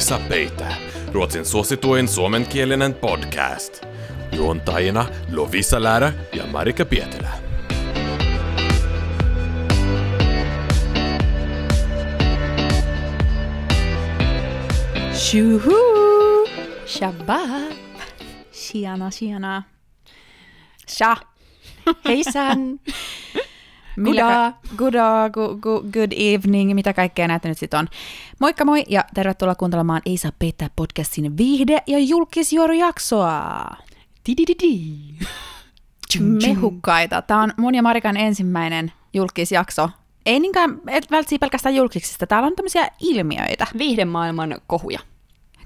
Isa Peitä, Ruotsin suosituin suomenkielinen podcast. Juontajina Lovisa Lärä ja Marika Pietilä. Shuhu! Shabbat! Tjena, tjena. Tja! Hejsan! Millä ka- good, day, good, good, good evening, mitä kaikkea näitä nyt sitten on. Moikka moi ja tervetuloa kuuntelemaan Ei saa peittää podcastin viihde- ja julkisjuorujaksoa. Mehukkaita. Tämä on mun ja Marikan ensimmäinen julkisjakso. Ei niinkään et välttämättä pelkästään julkisista, täällä on tämmöisiä ilmiöitä. Viihdemaailman kohuja.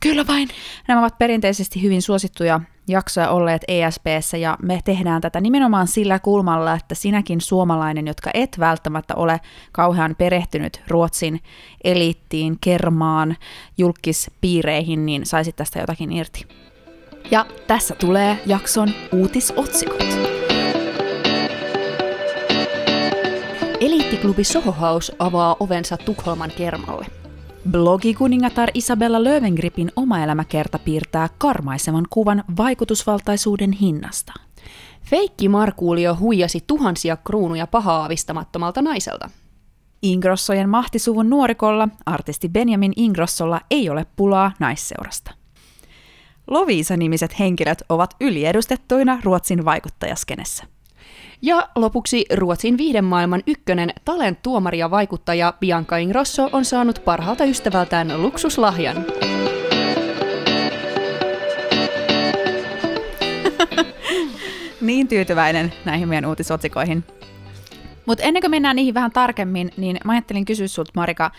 Kyllä vain. Nämä ovat perinteisesti hyvin suosittuja jaksoja olleet ESPssä ja me tehdään tätä nimenomaan sillä kulmalla, että sinäkin suomalainen, jotka et välttämättä ole kauhean perehtynyt Ruotsin eliittiin, kermaan, julkispiireihin, niin saisit tästä jotakin irti. Ja tässä tulee jakson uutisotsikot. Eliittiklubi Soho House avaa ovensa Tukholman kermalle. Blogikuningatar Isabella Löwengripin oma elämäkerta piirtää karmaisevan kuvan vaikutusvaltaisuuden hinnasta. Feikki Markuulio huijasi tuhansia kruunuja pahaa-avistamattomalta naiselta. Ingrossojen mahtisuvun nuorikolla, artisti Benjamin Ingrossolla, ei ole pulaa naisseurasta. Lovisa-nimiset henkilöt ovat yliedustettuina Ruotsin vaikuttajaskenessä. Ja lopuksi Ruotsin viihdemaailman ykkönen talent-tuomari ja vaikuttaja Bianca Ingrosso on saanut parhaalta ystävältään luksuslahjan. niin tyytyväinen näihin meidän uutisotsikoihin. Mutta ennen kuin mennään niihin vähän tarkemmin, niin mä ajattelin kysyä sulta Marika,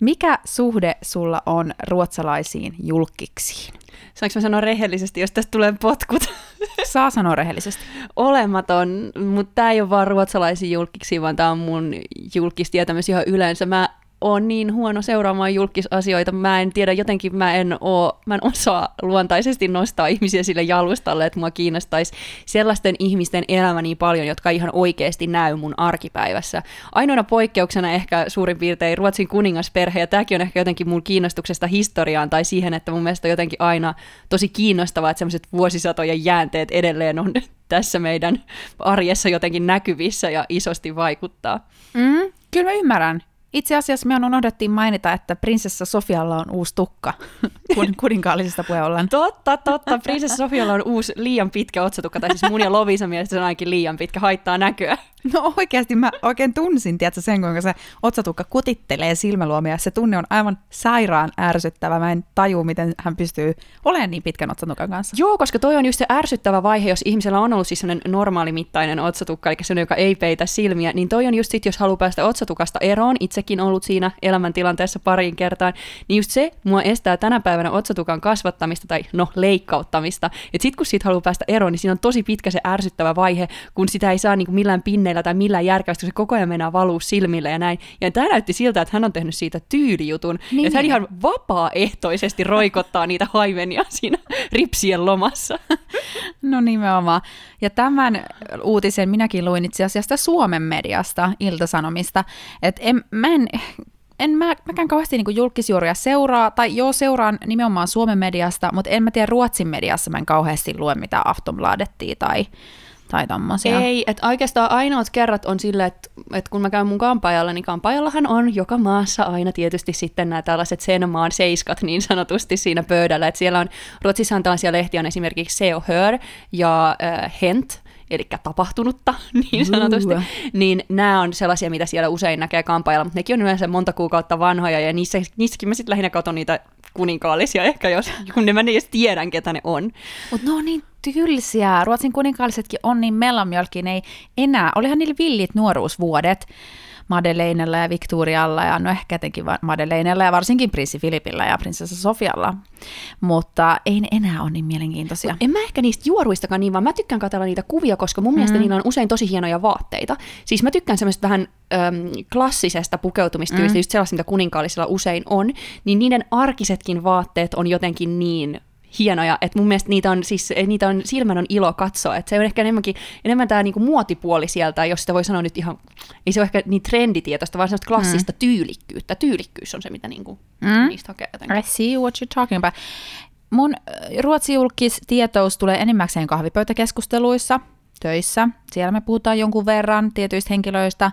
mikä suhde sulla on ruotsalaisiin julkiksiin? Saanko mä sanoa rehellisesti, jos tästä tulee potkut? Saa sanoa rehellisesti. Olematon, mutta tämä ei ole vaan ruotsalaisia julkiksi, vaan tämä on mun julkistietämys ihan yleensä. Mä on niin huono seuraamaan julkisasioita. Mä en tiedä, jotenkin mä en, oo, mä en osaa luontaisesti nostaa ihmisiä sille jalustalle, että mua kiinnostaisi sellaisten ihmisten elämä niin paljon, jotka ihan oikeasti näy mun arkipäivässä. Ainoana poikkeuksena ehkä suurin piirtein Ruotsin kuningasperhe, ja tämäkin on ehkä jotenkin mun kiinnostuksesta historiaan tai siihen, että mun mielestä on jotenkin aina tosi kiinnostavaa, että sellaiset vuosisatojen jäänteet edelleen on tässä meidän arjessa jotenkin näkyvissä ja isosti vaikuttaa. Mm, kyllä mä ymmärrän. Itse asiassa me on unohdettiin mainita, että prinsessa Sofialla on uusi tukka, kun kuninkaallisesta puheen ollaan. Totta, totta. Prinsessa Sofialla on uusi liian pitkä otsatukka, tai siis mun ja Lovisa mielestä se on ainakin liian pitkä, haittaa näköä. No oikeasti mä oikein tunsin, tiedätkö, sen, kuinka se otsatukka kutittelee silmäluomia. Se tunne on aivan sairaan ärsyttävä. Mä en taju, miten hän pystyy olemaan niin pitkän otsatukan kanssa. Joo, koska toi on just se ärsyttävä vaihe, jos ihmisellä on ollut siis sellainen normaalimittainen otsatukka, eli se, joka ei peitä silmiä, niin toi on just sit, jos haluaa päästä otsatukasta eroon, itsekin ollut siinä elämäntilanteessa pariin kertaan, niin just se mua estää tänä päivänä otsatukan kasvattamista tai no leikkauttamista. Et sit kun siitä haluaa päästä eroon, niin siinä on tosi pitkä se ärsyttävä vaihe, kun sitä ei saa niin millään pinne välineillä tai millään järkäystä, se koko ajan mennään valuu silmille ja näin. Ja tämä näytti siltä, että hän on tehnyt siitä tyylijutun, niin. että hän ihan vapaaehtoisesti roikottaa niitä haimenia siinä ripsien lomassa. No nimenomaan. Ja tämän uutisen minäkin luin itse asiassa Suomen mediasta, Iltasanomista, että en, mä en en mä, mäkään kauheasti niin julkisjuoria seuraa, tai joo seuraan nimenomaan Suomen mediasta, mutta en mä tiedä Ruotsin mediassa mä en kauheasti lue mitä Aftonbladettia tai tai tommosia. Ei, että oikeastaan ainoat kerrat on sille, että, että kun mä käyn mun kampaajalla, niin kampaajallahan on joka maassa aina tietysti sitten nämä tällaiset sen maan seiskat niin sanotusti siinä pöydällä, että siellä on, Ruotsissa on tällaisia lehtiä on esimerkiksi Seo Hör ja äh, Hent, eli tapahtunutta niin sanotusti, uh. niin nämä on sellaisia, mitä siellä usein näkee kampaajalla, mutta nekin on yleensä monta kuukautta vanhoja, ja niissä, niissäkin mä sitten lähinnä katson niitä kuninkaallisia ehkä, jos, kun ne mä edes tiedän, ketä ne on. Mutta ne on niin tylsiä. Ruotsin kuninkaallisetkin on niin mellanmjölkin, ei enää. Olihan niillä villit nuoruusvuodet. Madeleinella ja Victorialla ja no ehkä etenkin Madeleinella ja varsinkin prinssi Filipillä ja prinsessa Sofialla. Mutta ei ne enää ole niin mielenkiintoisia. En mä ehkä niistä juoruistakaan niin, vaan mä tykkään katsella niitä kuvia, koska mun mm. mielestä niillä on usein tosi hienoja vaatteita. Siis mä tykkään semmoista vähän äm, klassisesta pukeutumistyylistä, mm. just sellaista, mitä kuninkaallisilla usein on, niin niiden arkisetkin vaatteet on jotenkin niin hienoja, että mun mielestä niitä on, siis, niitä on, silmän on ilo katsoa, että se on ehkä enemmänkin, enemmän tämä niinku muotipuoli sieltä, jos sitä voi sanoa nyt ihan, ei se ole ehkä niin trenditietoista, vaan sellaista klassista mm. tyylikkyyttä. Tyylikkyys on se, mitä niinku, mm. niistä hakee jotenkin. I see what you're talking about. Mun ruotsijulkis tietous tulee enimmäkseen kahvipöytäkeskusteluissa, töissä. Siellä me puhutaan jonkun verran tietyistä henkilöistä,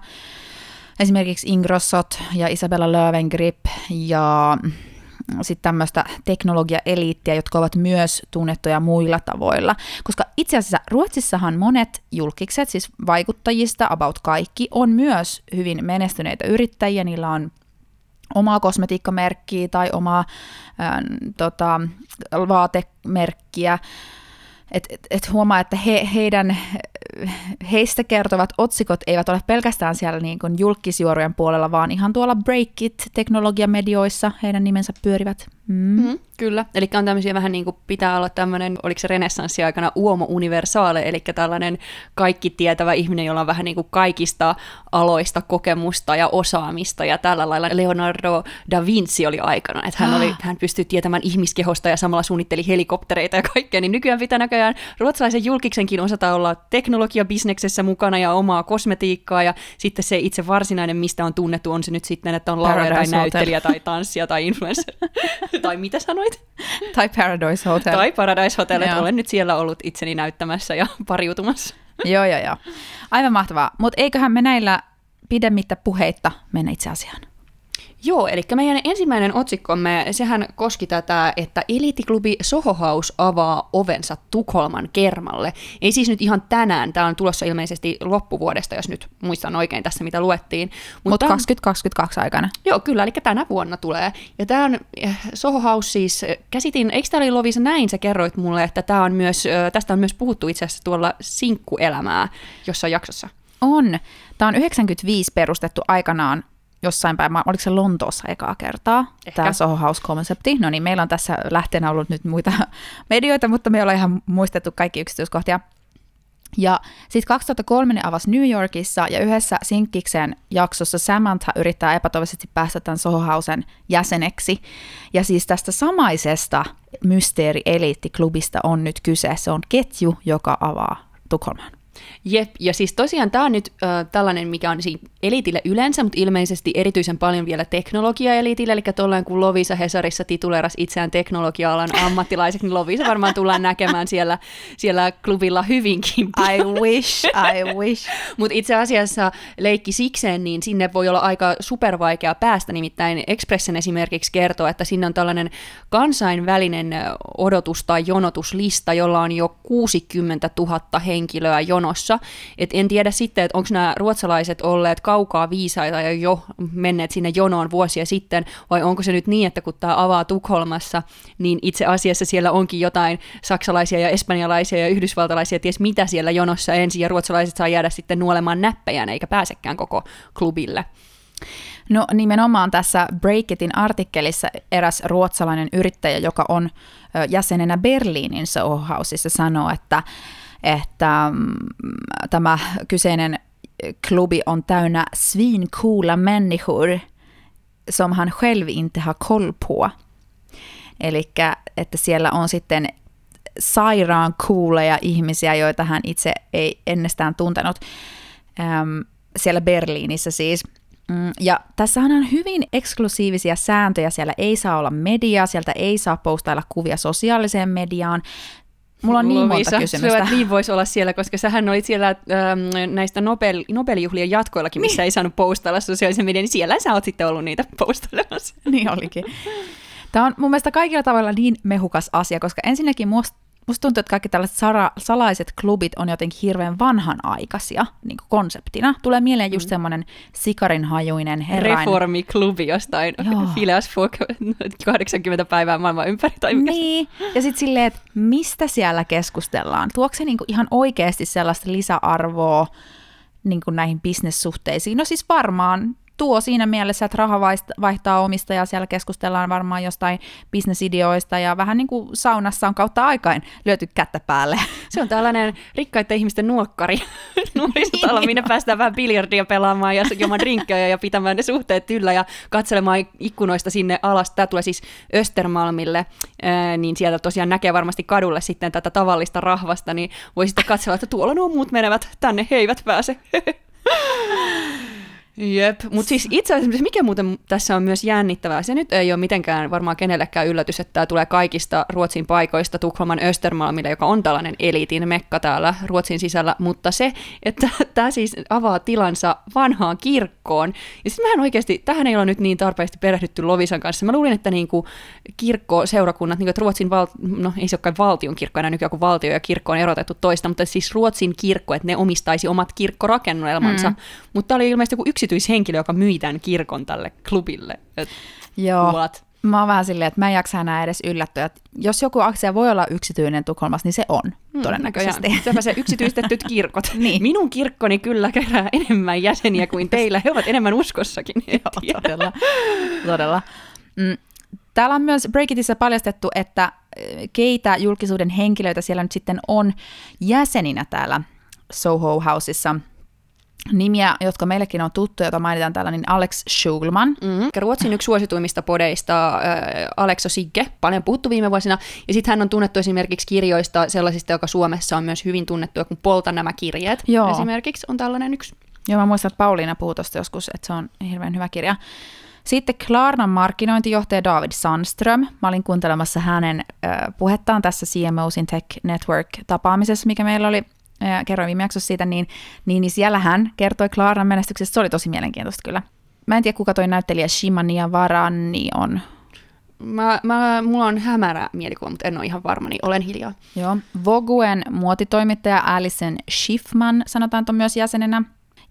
esimerkiksi Ingrossot ja Isabella Löwengrip ja sitten tämmöistä teknologiaeliittiä, jotka ovat myös tunnettuja muilla tavoilla. Koska itse asiassa Ruotsissahan monet julkikset, siis vaikuttajista, about kaikki, on myös hyvin menestyneitä yrittäjiä. Niillä on omaa kosmetiikkamerkkiä tai omaa ää, tota, vaatemerkkiä. Et, et, et huomaa, että he, heidän, heistä kertovat otsikot eivät ole pelkästään siellä niin kuin julkisjuorujen puolella, vaan ihan tuolla Breakit-teknologiamedioissa heidän nimensä pyörivät. Mm. Mm, kyllä, eli on tämmöisiä vähän niin kuin pitää olla tämmöinen, oliko se renessanssi aikana uomo universaale, eli tällainen kaikki tietävä ihminen, jolla on vähän niin kuin kaikista aloista kokemusta ja osaamista ja tällä lailla. Leonardo da Vinci oli aikana, että hän, oli, hän pystyi tietämään ihmiskehosta ja samalla suunnitteli helikoptereita ja kaikkea, niin nykyään pitää näköjään ruotsalaisen julkiksenkin osata olla teknologiabisneksessä mukana ja omaa kosmetiikkaa ja sitten se itse varsinainen, mistä on tunnettu, on se nyt sitten, että on laulaja tai näyttelijä tai tanssija tai influencer. tai mitä sanoit? tai Paradise Hotel. Tai Paradise Hotel, että olen nyt siellä ollut itseni näyttämässä ja pariutumassa. joo, joo, joo. Aivan mahtavaa. Mutta eiköhän me näillä pidemmittä puheitta mennä itse asiaan. Joo, eli meidän ensimmäinen otsikkomme, sehän koski tätä, että eliittiklubi Soho House avaa ovensa Tukholman kermalle. Ei siis nyt ihan tänään, tämä on tulossa ilmeisesti loppuvuodesta, jos nyt muistan oikein tässä, mitä luettiin. Mutta Mut 2022 aikana. Joo, kyllä, eli tänä vuonna tulee. Ja tämä on eh, Soho House siis, käsitin, eikö tämä oli Lovisa näin, sä kerroit mulle, että tämä on myös, tästä on myös puhuttu itse asiassa tuolla Sinkkuelämää jossain jaksossa. On. Tämä on 95 perustettu aikanaan jossain päin, oliko se Lontoossa ekaa kertaa, Ehkä. tämä Soho House-konsepti. No niin, meillä on tässä lähteenä ollut nyt muita medioita, mutta me ollaan ihan muistettu kaikki yksityiskohtia. Ja sitten 2003 ne avasi New Yorkissa ja yhdessä Sinkkiksen jaksossa Samantha yrittää epätoivoisesti päästä tämän Soho Housen jäseneksi. Ja siis tästä samaisesta mysteeri-eliittiklubista on nyt kyse. Se on ketju, joka avaa Tukholman. Jep, ja siis tosiaan tämä on nyt äh, tällainen, mikä on siinä eliitille yleensä, mutta ilmeisesti erityisen paljon vielä teknologia-eliitille, eli tolleen kun Lovisa Hesarissa tituleeras itseään teknologia-alan ammattilaiseksi, niin Lovisa varmaan tullaan näkemään siellä, siellä klubilla hyvinkin. I wish, I wish. mutta itse asiassa leikki sikseen, niin sinne voi olla aika supervaikea päästä, nimittäin Expressen esimerkiksi kertoo, että sinne on tällainen kansainvälinen odotus- tai jonotuslista, jolla on jo 60 000 henkilöä jonossa, et en tiedä sitten, että onko nämä ruotsalaiset olleet kaukaa viisaita ja jo menneet sinne jonoon vuosia sitten, vai onko se nyt niin, että kun tämä avaa Tukholmassa, niin itse asiassa siellä onkin jotain saksalaisia ja espanjalaisia ja yhdysvaltalaisia, ties mitä siellä jonossa ensin, ja ruotsalaiset saa jäädä sitten nuolemaan näppejään, eikä pääsekään koko klubille. No nimenomaan tässä Breakitin artikkelissa eräs ruotsalainen yrittäjä, joka on jäsenenä Berliinin Soho Houseissa, sanoo, että, että mm, tämä kyseinen klubi on täynnä svincoola människor som han själv inte har koll på. Eli että siellä on sitten sairaan kuuleja ihmisiä, joita hän itse ei ennestään tuntenut. Ähm, siellä Berliinissä siis. Mm, ja tässähän on hyvin eksklusiivisia sääntöjä. Siellä ei saa olla mediaa, sieltä ei saa postailla kuvia sosiaaliseen mediaan. Mulla on niin Lovisa, monta kysymystä. Sulla niin voisi olla siellä, koska sähän olit siellä ähm, näistä Nobel, Nobeljuhlien jatkoillakin, missä niin. ei saanut postailla sosiaalisen median, niin siellä sä oot sitten ollut niitä postailemassa. niin olikin. Tämä on mun mielestä kaikilla tavalla niin mehukas asia, koska ensinnäkin musta musta tuntuu, että kaikki tällaiset sara, salaiset klubit on jotenkin hirveän vanhanaikaisia niin kuin konseptina. Tulee mieleen just mm. semmoinen sikarinhajuinen herrain. Reformiklubi jostain Phileas Fogg 80 päivää maailman ympäri. Tai mikä niin, ja sitten silleen, että mistä siellä keskustellaan? Tuokse se niin kuin ihan oikeasti sellaista lisäarvoa niin kuin näihin bisnessuhteisiin? No siis varmaan tuo siinä mielessä, että raha vaihtaa omistajaa, siellä keskustellaan varmaan jostain bisnesideoista ja vähän niin kuin saunassa on kautta aikain lyöty kättä päälle. Se on tällainen rikkaiden ihmisten nuokkari nuorisotalo, minne päästään vähän biljardia pelaamaan ja juomaan drinkkejä ja pitämään ne suhteet yllä ja katselemaan ikkunoista sinne alas. Tämä tulee siis Östermalmille, niin sieltä tosiaan näkee varmasti kadulle sitten tätä tavallista rahvasta, niin voi sitten katsella, että tuolla nuo muut menevät, tänne he eivät pääse. Jep, mutta siis itse asiassa mikä muuten tässä on myös jännittävää, se nyt ei ole mitenkään varmaan kenellekään yllätys, että tämä tulee kaikista Ruotsin paikoista Tukholman Östermalmille, joka on tällainen eliitin mekka täällä Ruotsin sisällä, mutta se, että tämä siis avaa tilansa vanhaan kirkkoon, ja sitten mähän oikeasti, tähän ei ole nyt niin tarpeeksi perehdytty Lovisan kanssa, mä luulin, että niinku kirkko, seurakunnat, niinku, että Ruotsin, val- no ei se olekaan valtion kirkko enää nykyään, kun valtio ja kirkko on erotettu toista, mutta siis Ruotsin kirkko, että ne omistaisi omat kirkkorakennelmansa, mm. mutta tämä oli ilmeisesti joku yksi yksityishenkilö, joka myi tämän kirkon tälle klubille. Et Joo. What? Mä oon vähän silleen, että mä en jaksa enää edes yllättyä. Jos joku aksia voi olla yksityinen Tukholmassa, niin se on hmm, todennäköisesti. Sepä se yksityistetyt kirkot. niin. Minun kirkkoni kyllä kerää enemmän jäseniä kuin teillä. He ovat enemmän uskossakin. Joo, todella. todella. Mm. Täällä on myös Breakitissa paljastettu, että eh, keitä julkisuuden henkilöitä siellä nyt sitten on jäseninä täällä Soho Houseissa – nimiä, jotka meillekin on tuttuja, joita mainitaan täällä, niin Alex Schulman. Mm-hmm. Ruotsin yksi suosituimmista podeista, äh, Alexo Sigge, paljon puhuttu viime vuosina. Ja sitten hän on tunnettu esimerkiksi kirjoista sellaisista, joka Suomessa on myös hyvin tunnettu, kun Polta nämä kirjeet Joo. esimerkiksi on tällainen yksi. Joo, mä muistan, että Pauliina puhui tuosta joskus, että se on hirveän hyvä kirja. Sitten Klarnan markkinointijohtaja David Sandström. Mä olin kuuntelemassa hänen äh, puhettaan tässä CMOs in Tech Network-tapaamisessa, mikä meillä oli ja kerroin viime jaksossa siitä, niin, niin, niin siellä hän kertoi Klaaran menestyksestä. Se oli tosi mielenkiintoista kyllä. Mä en tiedä, kuka toi näyttelijä Shimania Varani on. Mä, mä, mulla on hämärä mielikuva, mutta en ole ihan varma, niin olen hiljaa. Joo. Voguen muotitoimittaja Alison Schiffman sanotaan on myös jäsenenä.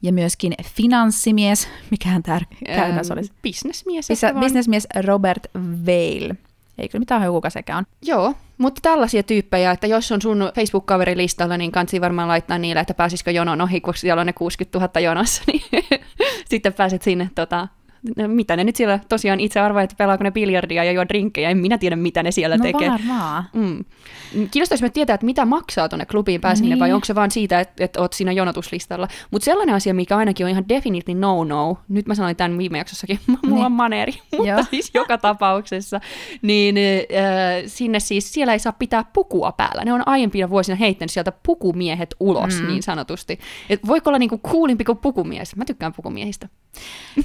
Ja myöskin finanssimies, mikähän tärkeä se olisi. Bisnesmies. Bisnesmies Robert Vale. Eikö mitään hajua, kuka sekä on. Joo, mutta tällaisia tyyppejä, että jos on sun Facebook-kaverilistalla, niin kansi varmaan laittaa niille, että pääsisikö jonon ohi, kun siellä on ne 60 000 jonossa, niin sitten pääset sinne tota, mitä ne nyt siellä tosiaan itse arvaa, että pelaako ne biljardia ja juo drinkkejä, en minä tiedä, mitä ne siellä no tekee. varmaan. Mm. Kiinnostaisi me tietää, että mitä maksaa tuonne klubiin pääseminen, niin. vai onko se vaan siitä, että, että oot siinä jonotuslistalla. Mutta sellainen asia, mikä ainakin on ihan definitely no-no, nyt mä sanoin tämän viime jaksossakin, mulla niin. on maneeri, mutta Joo. siis joka tapauksessa, niin äh, sinne siis, siellä ei saa pitää pukua päällä. Ne on aiempina vuosina heittänyt sieltä pukumiehet ulos, mm. niin sanotusti. Et voiko olla niinku kuulimpi kuin pukumies? Mä tykkään pukumiehistä.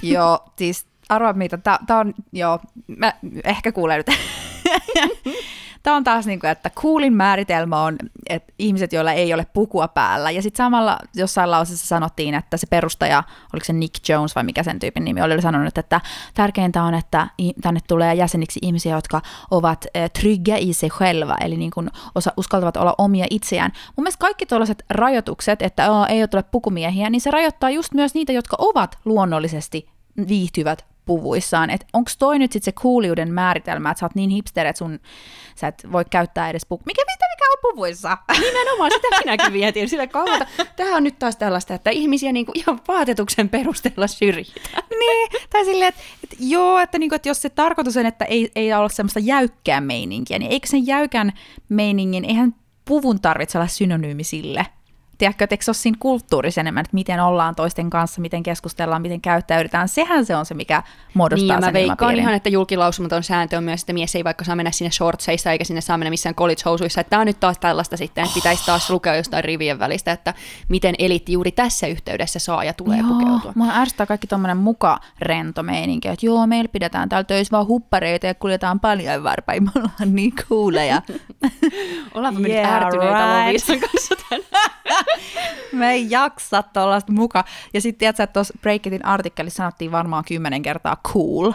Joo, siis arvaa mitä, tää, on, joo, mä ehkä kuulen nyt. Tämä on taas niin kuin, että coolin määritelmä on, että ihmiset, joilla ei ole pukua päällä. Ja sitten samalla jossain lauseessa sanottiin, että se perustaja, oliko se Nick Jones vai mikä sen tyypin nimi oli, oli sanonut, että tärkeintä on, että tänne tulee jäseniksi ihmisiä, jotka ovat eh, trygga i sig själva, eli niin kuin osa, uskaltavat olla omia itseään. Mun mielestä kaikki tuollaiset rajoitukset, että ei ole pukumiehiä, niin se rajoittaa just myös niitä, jotka ovat luonnollisesti viihtyvät puvuissaan. Että onko toi nyt sitten se kuuliuden määritelmä, että sä oot niin hipster, että sun, sä et voi käyttää edes puku... Mikä mitä mikä on puvuissa? Nimenomaan, sitä minäkin vietin. Sillä kautta, tämä on nyt taas tällaista, että ihmisiä niinku ihan vaatetuksen perusteella syrjitään. niin, tai silleen, että, että joo, että, niinku, että jos se tarkoitus on, että ei, ei ole semmoista jäykkää meininkiä, niin eikö sen jäykän meiningin, eihän puvun tarvitse olla synonyymi sille, tiedätkö, että eikö se ole siinä kulttuurissa enemmän, että miten ollaan toisten kanssa, miten keskustellaan, miten käyttäydytään. Sehän se on se, mikä muodostaa niin, sen mä veikkaan ihan, että julkilausumaton sääntö on myös, että mies ei vaikka saa mennä sinne shortseissa eikä sinne saa mennä missään college-housuissa. Että tämä on nyt taas tällaista sitten, että pitäisi taas lukea jostain rivien välistä, että miten elitti juuri tässä yhteydessä saa ja tulee joo, pukeutua. Mua ärsyttää kaikki tuommoinen muka rento meininki, että joo, meillä pidetään täällä töissä vaan huppareita ja kuljetaan paljon varpain, me ollaan niin cooleja. Ollaanpa me yeah, nyt ärtyneitä right. kanssa tänään. Me ei jaksa tuollaista muka. Ja sitten tiedätkö, että tuossa Breakitin artikkelissa sanottiin varmaan kymmenen kertaa cool.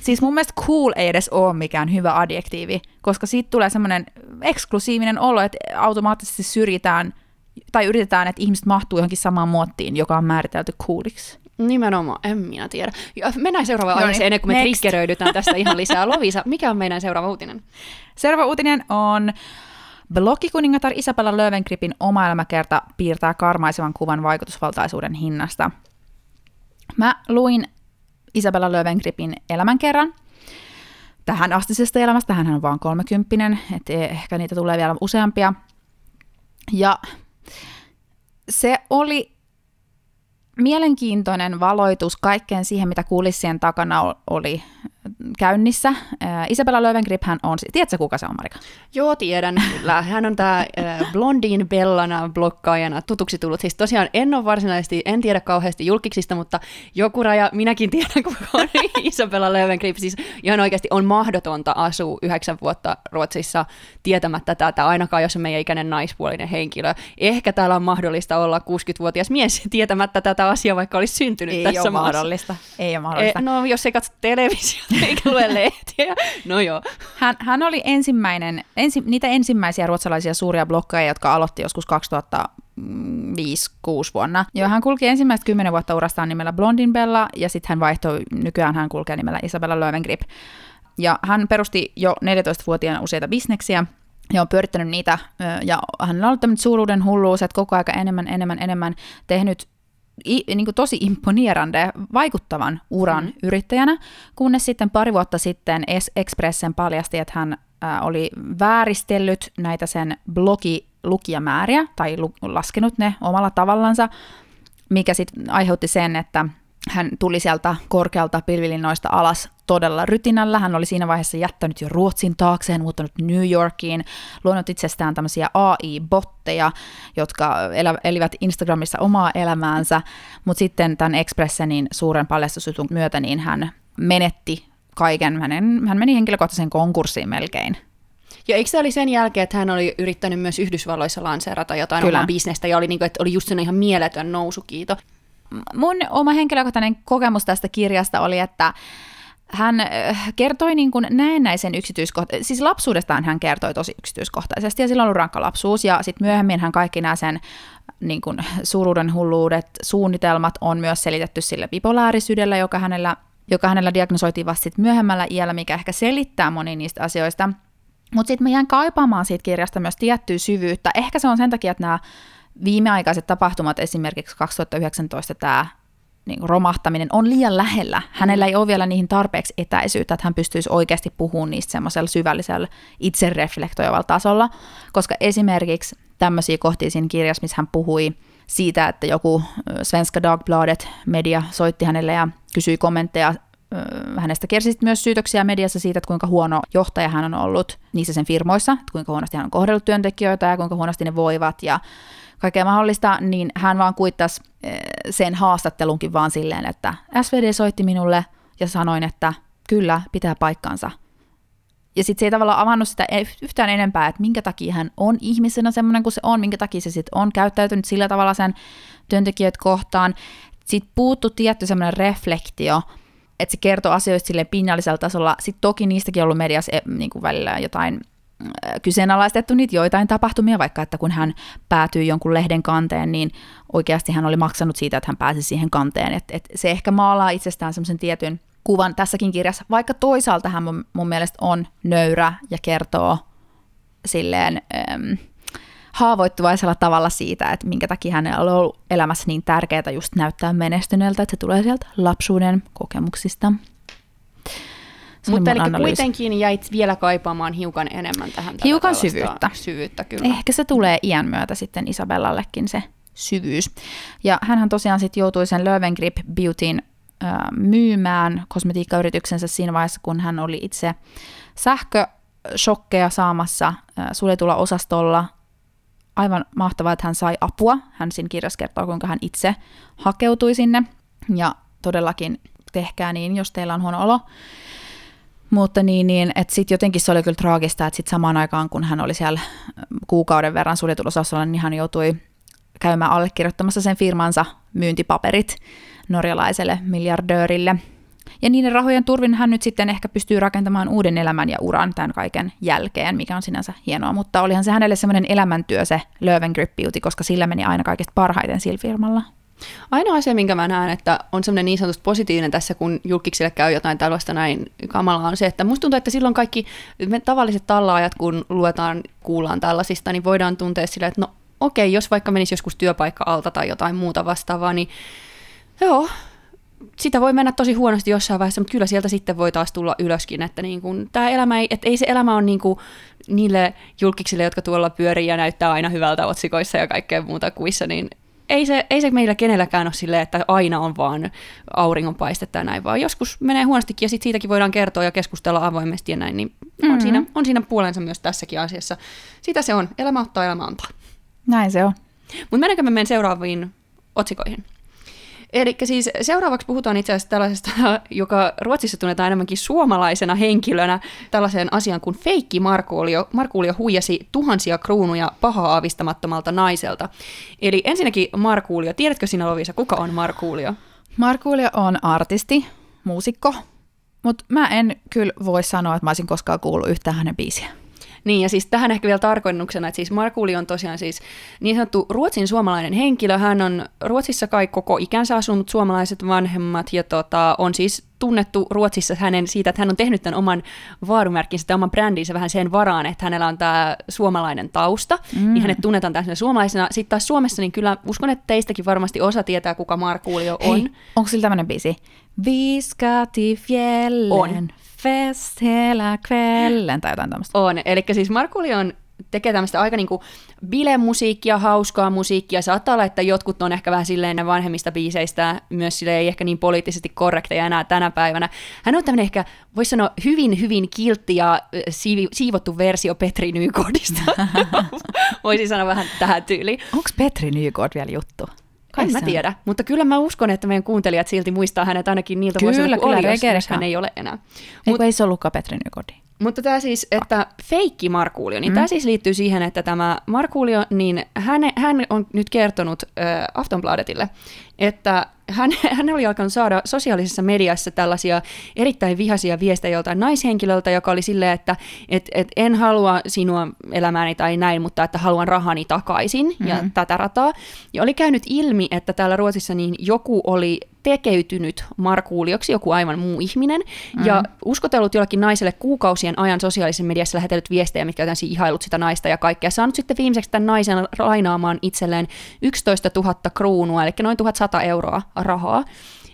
Siis mun mielestä cool ei edes ole mikään hyvä adjektiivi, koska siitä tulee semmoinen eksklusiivinen olo, että automaattisesti syrjitään tai yritetään, että ihmiset mahtuu johonkin samaan muottiin, joka on määritelty cooliksi. Nimenomaan, en minä tiedä. Mennään seuraavaan no aiheeseen ennen kuin me triggeröidytään tästä ihan lisää. Lovisa, mikä on meidän seuraava uutinen? Seuraava uutinen on Blogikuningatar Isabella Löwengripin oma elämäkerta piirtää karmaisevan kuvan vaikutusvaltaisuuden hinnasta. Mä luin Isabella Löwengripin elämänkerran. Tähän astisesta elämästä hän on vain kolmekymppinen, että ehkä niitä tulee vielä useampia. Ja se oli mielenkiintoinen valoitus kaikkeen siihen, mitä kulissien takana oli käynnissä. Äh, Isabella Löwengrip, hän on, tiedätkö kuka se on Marika? Joo, tiedän kyllä. Hän on tämä äh, Blondin Bellana blokkaajana tutuksi tullut. Siis tosiaan en ole varsinaisesti, en tiedä kauheasti julkiksista, mutta joku raja, minäkin tiedän, kuka on Isabella Löwengrip. Siis ihan oikeasti on mahdotonta asua yhdeksän vuotta Ruotsissa tietämättä tätä, ainakaan jos on meidän ikäinen naispuolinen henkilö. Ehkä täällä on mahdollista olla 60-vuotias mies tietämättä tätä asiaa, vaikka olisi syntynyt ei tässä ole maassa. mahdollista. Ei ole mahdollista. E, no, jos ei katso televisiota eikä lue lehtiä. No joo. Hän, hän oli ensimmäinen, ensi, niitä ensimmäisiä ruotsalaisia suuria blokkaajia, jotka aloitti joskus 2005 6 vuonna. Ja hän kulki ensimmäistä kymmenen vuotta urastaan nimellä Blondin Bella, ja sitten hän vaihtoi, nykyään hän kulkee nimellä Isabella Löwengrip. Ja hän perusti jo 14-vuotiaana useita bisneksiä, ja on pyörittänyt niitä, ja hänellä on ollut tämmöinen suuruuden hulluus, että koko aika enemmän, enemmän, enemmän tehnyt i, niin kuin tosi imponerande, vaikuttavan uran mm. yrittäjänä, kunnes sitten pari vuotta sitten Expressen paljasti, että hän ä, oli vääristellyt näitä sen blogilukijamääriä tai lu, laskenut ne omalla tavallansa, mikä sitten aiheutti sen, että hän tuli sieltä korkealta pilvilinnoista alas todella rytinällä. Hän oli siinä vaiheessa jättänyt jo Ruotsin taakseen, muuttanut New Yorkiin, luonut itsestään tämmöisiä AI-botteja, jotka elivät Instagramissa omaa elämäänsä, mutta sitten tämän Expressenin suuren paljastusjutun myötä niin hän menetti kaiken. Hänen, hän meni henkilökohtaisen konkurssiin melkein. Ja eikö se oli sen jälkeen, että hän oli yrittänyt myös Yhdysvalloissa lanseerata jotain Kyllä. omaa bisnestä ja oli, niin kuin, että oli just sen ihan mieletön nousukiito? Mun oma henkilökohtainen kokemus tästä kirjasta oli, että hän äh, kertoi niin kuin näennäisen yksityiskohtaisesti, siis lapsuudestaan hän kertoi tosi yksityiskohtaisesti ja sillä on ollut rankka lapsuus ja sitten myöhemmin hän kaikki nämä sen niin kuin suruuden hulluudet, suunnitelmat on myös selitetty sille bipolaarisyydellä, joka hänellä, joka hänellä diagnosoitiin vasta sit myöhemmällä iällä, mikä ehkä selittää moni niistä asioista. Mutta sitten mä jään kaipaamaan siitä kirjasta myös tiettyä syvyyttä. Ehkä se on sen takia, että nämä viimeaikaiset tapahtumat, esimerkiksi 2019 tämä niin romahtaminen on liian lähellä. Hänellä ei ole vielä niihin tarpeeksi etäisyyttä, että hän pystyisi oikeasti puhumaan niistä semmoisella syvällisellä itsereflektoivalla tasolla, koska esimerkiksi tämmöisiä kohtia siinä kirjassa, missä hän puhui siitä, että joku Svenska Dagbladet media soitti hänelle ja kysyi kommentteja hänestä kersi myös syytöksiä mediassa siitä, että kuinka huono johtaja hän on ollut niissä sen firmoissa, että kuinka huonosti hän on kohdellut työntekijöitä ja kuinka huonosti ne voivat ja kaikkea mahdollista, niin hän vaan kuittasi eh, sen haastattelunkin vaan silleen, että SVD soitti minulle ja sanoin, että kyllä, pitää paikkansa. Ja sitten se ei tavallaan avannut sitä e- yhtään enempää, että minkä takia hän on ihmisenä semmoinen kuin se on, minkä takia se sitten on käyttäytynyt sillä tavalla sen työntekijät kohtaan. Sitten puuttu tietty semmoinen reflektio, että se kertoo asioista sille pinnallisella tasolla. Sitten toki niistäkin on ollut mediassa e- niin kuin välillä jotain kyseenalaistettu niitä joitain tapahtumia, vaikka että kun hän päätyi jonkun lehden kanteen, niin oikeasti hän oli maksanut siitä, että hän pääsi siihen kanteen. Et, et se ehkä maalaa itsestään semmoisen tietyn kuvan tässäkin kirjassa, vaikka toisaalta hän mun, mun mielestä on nöyrä ja kertoo silleen äm, haavoittuvaisella tavalla siitä, että minkä takia hänellä on ollut elämässä niin tärkeää just näyttää menestyneeltä, että se tulee sieltä lapsuuden kokemuksista. Mutta eli analyysi. kuitenkin jäit vielä kaipaamaan hiukan enemmän tähän. Hiukan syvyyttä. Syvyyttä, kyllä. Ehkä se tulee iän myötä sitten Isabellallekin se syvyys. Ja hänhän tosiaan sitten joutui sen Löwengrip Beautyn äh, myymään kosmetiikkayrityksensä siinä vaiheessa, kun hän oli itse sähköshokkeja saamassa äh, suljetulla osastolla. Aivan mahtavaa, että hän sai apua. Hän siinä kirjassa kertoo, kuinka hän itse hakeutui sinne. Ja todellakin tehkää niin, jos teillä on huono olo. Mutta niin, niin että sitten jotenkin se oli kyllä traagista, että sitten samaan aikaan, kun hän oli siellä kuukauden verran suljetulla niin hän joutui käymään allekirjoittamassa sen firmansa myyntipaperit norjalaiselle miljardöörille. Ja niiden rahojen turvin hän nyt sitten ehkä pystyy rakentamaan uuden elämän ja uran tämän kaiken jälkeen, mikä on sinänsä hienoa. Mutta olihan se hänelle semmoinen elämäntyö se Löwengrip Beauty, koska sillä meni aina kaikista parhaiten sillä firmalla. Ainoa asia, minkä mä näen, että on semmoinen niin sanotusti positiivinen tässä, kun julkiksille käy jotain tällaista näin kamalaa, on se, että musta tuntuu, että silloin kaikki me tavalliset tallaajat, kun luetaan, kuullaan tällaisista, niin voidaan tuntea sillä, että no okei, jos vaikka menisi joskus työpaikka alta tai jotain muuta vastaavaa, niin joo, sitä voi mennä tosi huonosti jossain vaiheessa, mutta kyllä sieltä sitten voi taas tulla ylöskin, että niin kuin, tämä elämä ei, että ei se elämä ole niin kuin niille julkiksille, jotka tuolla pyörii ja näyttää aina hyvältä otsikoissa ja kaikkea muuta kuissa, niin ei se, ei se meillä kenelläkään ole silleen, että aina on vaan auringonpaistetta ja näin, vaan joskus menee huonostikin ja sit siitäkin voidaan kertoa ja keskustella avoimesti ja näin, niin mm-hmm. on, siinä, on siinä puolensa myös tässäkin asiassa. Sitä se on. Elämä ottaa, elämä antaa. Näin se on. Mutta mennäänkö me menen seuraaviin otsikoihin? Eli siis seuraavaksi puhutaan itse asiassa tällaisesta, joka Ruotsissa tunnetaan enemmänkin suomalaisena henkilönä, tällaiseen asiaan kuin feikki Markuulio. Markuulio huijasi tuhansia kruunuja pahaa aavistamattomalta naiselta. Eli ensinnäkin Markuulio. Tiedätkö sinä Lovisa, kuka on Markuulio? Markuulio on artisti, muusikko, mutta mä en kyllä voi sanoa, että mä olisin koskaan kuullut yhtään hänen biisiä. Niin, ja siis tähän ehkä vielä tarkoituksena, että siis Markuli on tosiaan siis niin sanottu Ruotsin suomalainen henkilö. Hän on Ruotsissa kai koko ikänsä asunut suomalaiset vanhemmat ja tota, on siis tunnettu Ruotsissa hänen siitä, että hän on tehnyt tämän oman vaarumerkkinsä, tämän oman brändinsä vähän sen varaan, että hänellä on tämä suomalainen tausta, mm. niin hänet tunnetaan tämmöisenä suomalaisena. Sitten taas Suomessa, niin kyllä uskon, että teistäkin varmasti osa tietää, kuka Markuulio on. Hei, onko sillä tämmöinen biisi? Viskati fjällen. On fest hela kvällen tai jotain tämmöistä. On, eli siis Markuli on tekee tämmöistä aika niinku bilemusiikkia, hauskaa musiikkia. Saattaa olla, että jotkut on ehkä vähän silleen vanhemmista biiseistä myös sille ei ehkä niin poliittisesti korrekteja enää tänä päivänä. Hän on tämmöinen ehkä, voisi sanoa, hyvin, hyvin kiltti ja siivi, siivottu versio Petri Nykodista. Voisi sanoa vähän tähän tyyliin. Onko Petri Nykod vielä juttu? Kai en mä tiedä, mutta kyllä mä uskon, että meidän kuuntelijat silti muistaa hänet ainakin niiltä kyllä, vuosilta, kun kyllä, oli, jos hän ei ole enää. Mut, ei se ollutkaan Petri Nykodi. Mutta tämä siis, että feikki Markuulio, niin mm. tämä siis liittyy siihen, että tämä Markuulio, niin hän, hän on nyt kertonut äh, Aftonbladetille, että hän, hän oli alkanut saada sosiaalisessa mediassa tällaisia erittäin vihaisia viestejä joltain naishenkilöltä, joka oli silleen, että et, et en halua sinua elämääni tai näin, mutta että haluan rahani takaisin mm-hmm. ja tätä rataa. Ja oli käynyt ilmi, että täällä Ruotsissa niin joku oli tekeytynyt Markuulioksi, joku aivan muu ihminen, mm-hmm. ja uskotellut jollakin naiselle kuukausien ajan sosiaalisessa mediassa lähetellyt viestejä, mitkä on ihailut sitä naista ja kaikkea. Saanut sitten viimeiseksi tämän naisen lainaamaan itselleen 11 000 kruunua, eli noin 1100 euroa rahaa.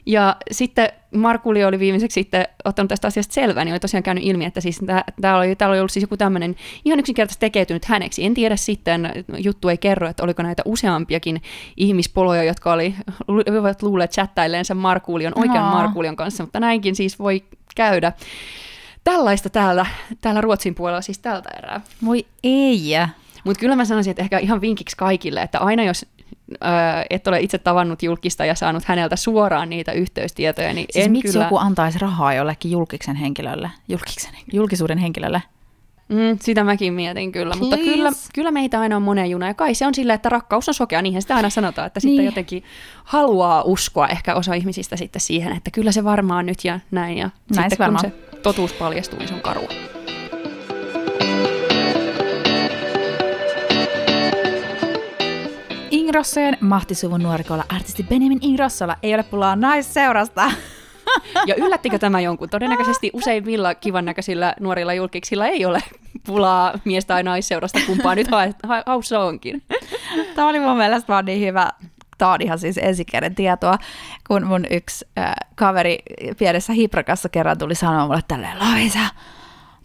Ja sitten Markuli oli viimeiseksi sitten ottanut tästä asiasta selvää, niin oli tosiaan käynyt ilmi, että siis täällä oli, täällä oli ollut siis joku tämmöinen ihan yksinkertaisesti tekeytynyt häneksi. En tiedä sitten, juttu ei kerro, että oliko näitä useampiakin ihmispoloja, jotka oli, olivat luulleet chattailleensa Markulion, oikean no. Markulion kanssa, mutta näinkin siis voi käydä. Tällaista täällä, täällä Ruotsin puolella siis tältä erää. Voi ei. Mutta kyllä mä sanoisin, että ehkä ihan vinkiksi kaikille, että aina jos et ole itse tavannut julkista ja saanut häneltä suoraan niitä yhteystietoja, niin siis en miksi kyllä... joku antaisi rahaa jollekin julkisen henkilölle, julkisen, julkisuuden henkilölle? Mm, sitä mäkin mietin kyllä, Please. mutta kyllä, kyllä meitä aina on monen juna, ja kai se on sillä, että rakkaus on sokea, niinhän sitä aina sanotaan, että niin. sitten jotenkin haluaa uskoa ehkä osa ihmisistä sitten siihen, että kyllä se varmaan nyt ja näin, ja näin sitten se kun se totuus paljastuu, niin se on karua. Ingrossojen mahtisuvun nuorikolla artisti Benjamin Ingrossolla ei ole pulaa naisseurasta. Ja yllättikö tämä jonkun? Todennäköisesti useimmilla kivan näköisillä nuorilla julkiksilla ei ole pulaa mies- tai naisseurasta, kumpaa nyt haussa onkin. Tämä oli mun mielestä vaan niin hyvä tämä on ihan siis ensikäden tietoa, kun mun yksi äh, kaveri pienessä hiprakassa kerran tuli sanoa mulle tälleen, Loisa,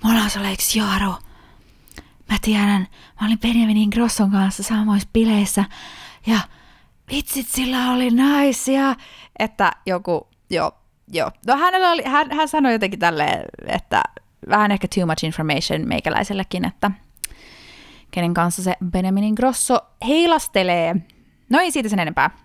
mulla on sulle yksi jaaru. Mä tiedän, mä olin Benjamin Ingrosson kanssa samoissa bileissä ja vitsit sillä oli naisia, että joku, joo, joo. No hänellä oli, hän, hän sanoi jotenkin tälleen, että vähän ehkä too much information meikäläisellekin, että kenen kanssa se Benjamin Grosso heilastelee. No ei siitä sen enempää.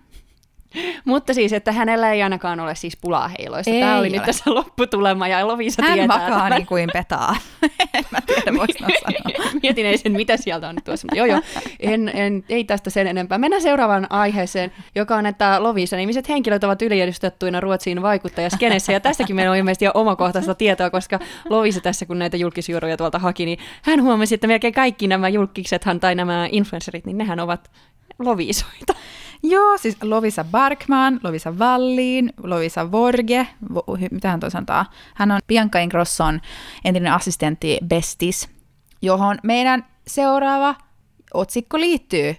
Mutta siis, että hänellä ei ainakaan ole siis pulaa heiloista. Ei Tämä oli ole. nyt tässä lopputulema ja Lovisa Hän tietää. Hän makaa niin kuin petaa. en mä tiedä, sanoa. Mietin ei sen, mitä sieltä on nyt tuossa. Mutta joo, joo. En, en, ei tästä sen enempää. Mennään seuraavaan aiheeseen, joka on, että Lovisa ihmiset henkilöt ovat yliedustettuina Ruotsiin vaikuttajaskenessä. Ja tästäkin meillä on ilmeisesti jo omakohtaista tietoa, koska Lovisa tässä, kun näitä julkisjuoruja tuolta haki, niin hän huomasi, että melkein kaikki nämä julkiksethan tai nämä influencerit, niin nehän ovat Lovisoita. Joo, siis Lovisa Barkman, Lovisa Wallin, Lovisa Vorge, mitä hän toi sanotaan? Hän on Bianca Ingrosson entinen assistentti Bestis, johon meidän seuraava otsikko liittyy.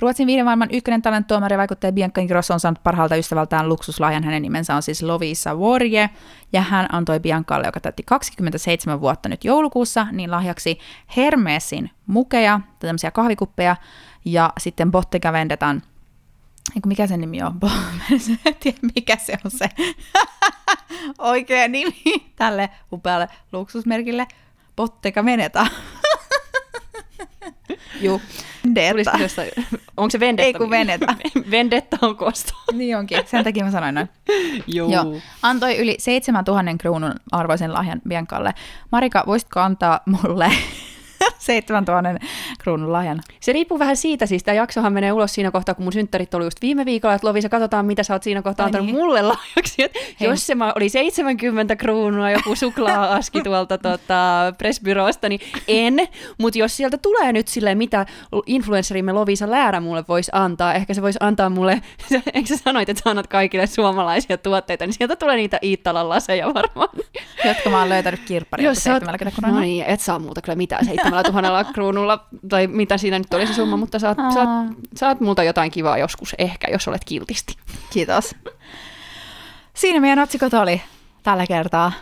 Ruotsin viiden maailman ykkönen talenttuomari vaikuttaja Bianca Ingrosso on saanut parhaalta ystävältään luksuslahjan. Hänen nimensä on siis Lovisa Warje, ja hän antoi Biancalle, joka täytti 27 vuotta nyt joulukuussa, niin lahjaksi Hermesin mukeja, tämmöisiä kahvikuppeja, ja sitten Bottega Vendetan mikä sen nimi on? en tiedä, mikä se on se oikea nimi tälle upealle luksusmerkille. Bottega Veneta. Juu. Vendetta. Onko se Vendetta? Ei kun Veneta. Vendetta on kosto. niin onkin, sen takia mä sanoin noin. Joo. Joo. Antoi yli 7000 kruunun arvoisen lahjan Biancalle. Marika, voisitko antaa mulle 7000 kruunun lahjan? Se riippuu vähän siitä, siis tämä jaksohan menee ulos siinä kohtaa, kun mun synttärit oli just viime viikolla, että Lovisa, katsotaan mitä sä oot siinä kohtaa Ai antanut niin. mulle lahjaksi. Et jos se oli 70 kruunua, joku suklaa-aski tuolta tota, Pressbyrosta, niin en. Mutta jos sieltä tulee nyt silleen, mitä influencerimme Lovisa Läärä mulle voisi antaa, ehkä se voisi antaa mulle, eikö sä sanoit, että sä annat kaikille suomalaisia tuotteita, niin sieltä tulee niitä Iittalan laseja varmaan. Jotka mä oon löytänyt kirpparilta Jos sä oot, 70 no niin, et saa muuta kyllä mitään 7000 kruunulla, tai mitä siinä nyt oli se summa, mutta saat, saat, saat multa jotain kivaa joskus ehkä, jos olet kiltisti. Kiitos. Siinä meidän otsikot oli tällä kertaa.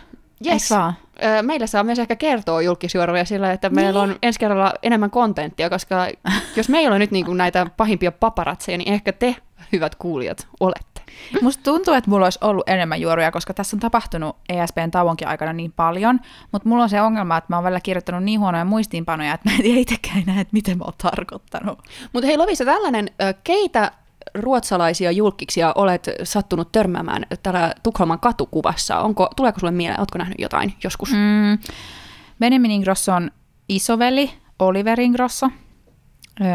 Yes. Vaan? Meillä saa myös ehkä kertoa julkisjuoroja sillä, että meillä on ensi kerralla enemmän kontenttia, koska jos meillä on nyt niin kuin näitä pahimpia paparatseja, niin ehkä te, hyvät kuulijat, olette. Musta tuntuu, että mulla olisi ollut enemmän juoruja, koska tässä on tapahtunut ESPn tauonkin aikana niin paljon, mutta mulla on se ongelma, että mä oon välillä kirjoittanut niin huonoja muistiinpanoja, että mä en tiedä itsekään enää, että miten mä oon tarkoittanut. Mutta hei Lovisa, tällainen, keitä ruotsalaisia julkiksia olet sattunut törmäämään täällä Tukholman katukuvassa? Onko, tuleeko sulle mieleen, oletko nähnyt jotain joskus? Mm. Mm. Benjamin Ingrosson isoveli, Oliver Ingrosso. Öö,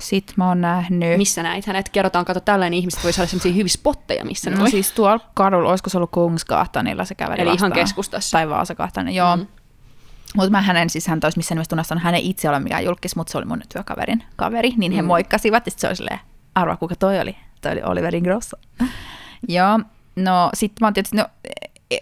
sit mä oon nähnyt... Missä näit hänet? Kerrotaan, kato, tällainen ihmiset voi saada sellaisia hyviä spotteja, missä No oli. siis tuolla kadulla, olisiko se ollut Kungsgahtanilla se käveli Eli ihan vastaan. keskustassa. Tai Vaasakahtanen, joo. Mm. Mutta mä hänen, siis hän toisi missään nimessä tunnistanut hänen itse ole mikään julkis, mutta se oli mun työkaverin kaveri, niin he Mm. moikkasivat, ja sit se oli silleen, arvaa kuka toi oli, toi oli Oliver Ingrosso. joo, no sit mä oon tietysti, no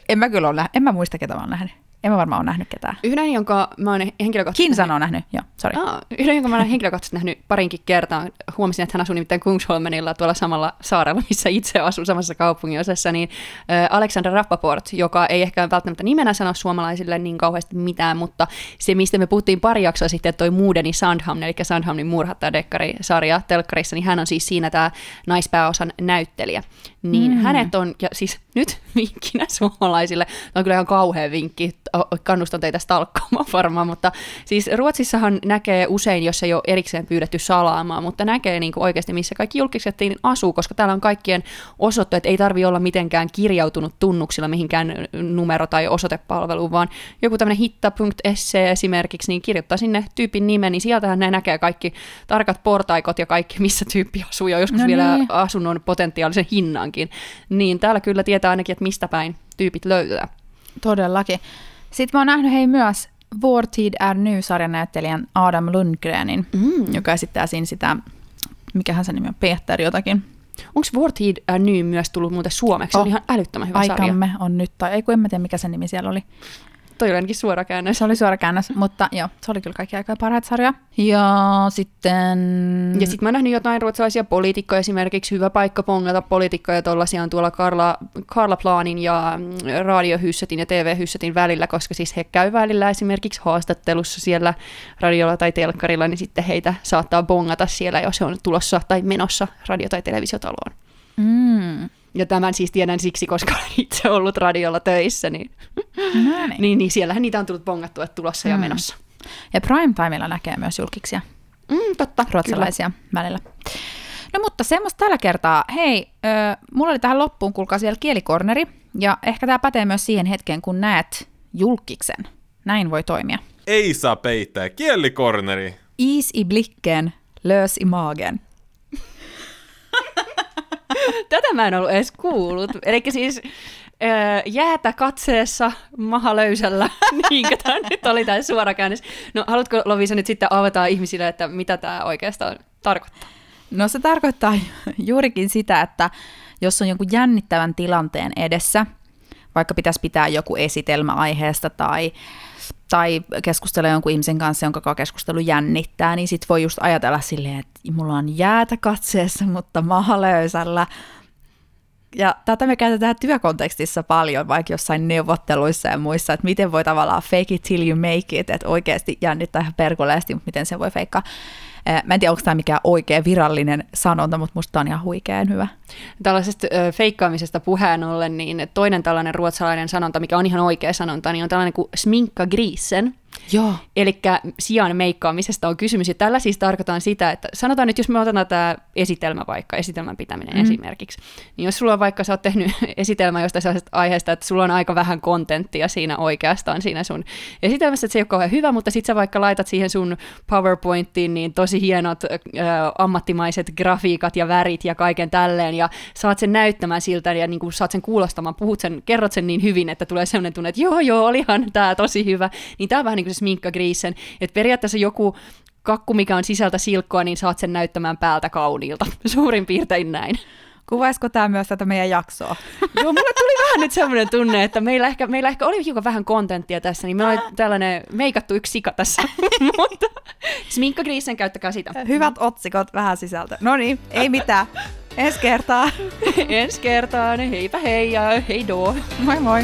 en mä kyllä ole nähnyt, en mä muista ketä mä oon nähnyt. En mä varmaan ole nähnyt ketään. Yhden, jonka mä oon henkilökohtaisesti... Kinsan on nähnyt, joo, sorry. Aa, yhden, jonka mä olen henkilökohtaisesti nähnyt parinkin kertaa. Huomasin, että hän asuu nimittäin Kungsholmenilla tuolla samalla saarella, missä itse asun samassa kaupunginosassa, niin äh, Alexander Rappaport, joka ei ehkä välttämättä nimenä sano suomalaisille niin kauheasti mitään, mutta se, mistä me puhuttiin pari jaksoa sitten, että toi Moodeni Sandhamn, eli Sandhamnin murhattaja dekkari-sarja telkkarissa, niin hän on siis siinä tämä naispääosan näyttelijä. Niin mm. hänet on, ja siis nyt vinkkinä suomalaisille, tämä on kyllä ihan kauhea vinkki, kannustan teitä stalkkaamaan varmaan, mutta siis Ruotsissahan näkee usein, jos ei ole erikseen pyydetty salaamaan, mutta näkee niin kuin oikeasti, missä kaikki julkiset niin asuu, koska täällä on kaikkien osoitteet, ei tarvi olla mitenkään kirjautunut tunnuksilla mihinkään numero- tai osoitepalveluun, vaan joku tämmöinen hitta.se esimerkiksi, niin kirjoittaa sinne tyypin nimen, niin sieltähän ne näkee kaikki tarkat portaikot ja kaikki, missä tyyppi asuu, ja joskus No vielä niin. asunnon potentiaalisen hinnankin. Niin täällä kyllä tietää ainakin, että mistä päin tyypit löytää. Todellakin. Sitten mä oon nähnyt hei myös Vår tid är nu-sarjan näyttelijän Adam Lundgrenin, Mm. joka esittää siinä sitä, mikähän se nimi on, Peter jotakin. Onko Vortid äh, Ny myös tullut muuten suomeksi? Se on Oh. ihan älyttömän hyvä sarja. Aikamme on nyt, tai ei kun en mä tiedä mikä sen nimi siellä oli. Toi oli ainakin suora käännös. Se oli suora käännös, mutta joo, se oli kyllä kaikki aikojen parhaita sarjoja. Ja sitten... Ja sitten mä oon nähnyt jotain ruotsalaisia poliitikkoja, esimerkiksi hyvä paikka pongata poliitikkoja, tollasia on tuolla Karla, Karla Planin ja mm, radiohyssetin ja TV-hyssetin välillä, koska siis he käy välillä esimerkiksi haastattelussa siellä radiolla tai telkkarilla, niin sitten heitä saattaa bongata siellä, jos he on tulossa tai menossa radio- tai televisiotaloon. Mm. Ja tämän siis tiedän siksi, koska olen itse ollut radiolla töissä, niin, No niin. niin, niin siellähän niitä on tullut bongattua, tulossa ja Mm. menossa. Ja Primetimella näkee myös julkiksia Mm, totta, ruotsalaisia välillä. No mutta semmoista tällä kertaa. Hei, ö, mulla oli tähän loppuun, kuulkaa siellä kielikorneri, ja ehkä tämä pätee myös siihen hetkeen, kun näet julkiksen. Näin voi toimia. Ei saa peittää. Kielikorneri. Is i blicken, lös i magen. Tätä mä en ollut edes kuullut. Eli siis jäätä katseessa, maha löysällä, niinkö tämä nyt oli tämä suora käännös. No haluatko Lovisa nyt sitten avata ihmisille, että mitä tämä oikeastaan tarkoittaa? No se tarkoittaa juurikin sitä, että jos on jonkun jännittävän tilanteen edessä, vaikka pitäisi pitää joku esitelmä aiheesta tai tai keskustelee jonkun ihmisen kanssa, jonka keskustelu jännittää, niin sit voi just ajatella silleen, että mulla on jäätä katseessa, mutta maha löysällä. Ja tätä me käytetään työkontekstissa paljon, vaikka jossain neuvotteluissa ja muissa, että miten voi tavallaan fake it till you make it, että oikeasti jännittää ihan perkuleesti, mutta miten se voi feikkaa. Mä en tiedä, onko tämä mikään oikea virallinen sanonta, mutta musta on ihan huikean hyvä. Tällaisesta feikkaamisesta puheen ollen, niin toinen tällainen ruotsalainen sanonta, mikä on ihan oikea sanonta, niin on tällainen kuin sminkka grisen, Joo. Eli sijaan meikkaamisesta on kysymys, ja tällä siis tarkoitan sitä, että sanotaan nyt, jos me otetaan tämä esitelmä vaikka, esitelmän pitäminen mm. esimerkiksi, niin jos sulla on vaikka, sä oot tehnyt esitelmä jostain sellaisesta aiheesta, että sulla on aika vähän kontenttia siinä oikeastaan siinä sun esitelmässä, että se ei ole kauhean hyvä, mutta sit sä vaikka laitat siihen sun PowerPointiin niin tosi hienot äh, ammattimaiset grafiikat ja värit ja kaiken tälleen, ja saat sen näyttämään siltä, ja niin kuin saat sen kuulostamaan, puhut sen, kerrot sen niin hyvin, että tulee sellainen tunne, että joo, joo, olihan tämä tosi hyvä, niin tämä on vähän niin kuin se sminkkagriisen, että periaatteessa joku kakku, mikä on sisältä silkkoa, niin saat sen näyttämään päältä kauniilta. Suurin piirtein näin. Kuvaisiko tämä myös tätä meidän jaksoa? Joo, mulle tuli vähän nyt semmoinen tunne, että meillä ehkä, meillä ehkä oli hiukan vähän kontenttia tässä, niin meillä oli tällainen meikattu yksi sika tässä, mutta sminkkagriisen käyttäkää sitä. Hyvät otsikot, vähän sisältö. No niin, ei mitään. Ensi kertaa. Ensi kertaan, heipä hei ja hei do. Moi moi.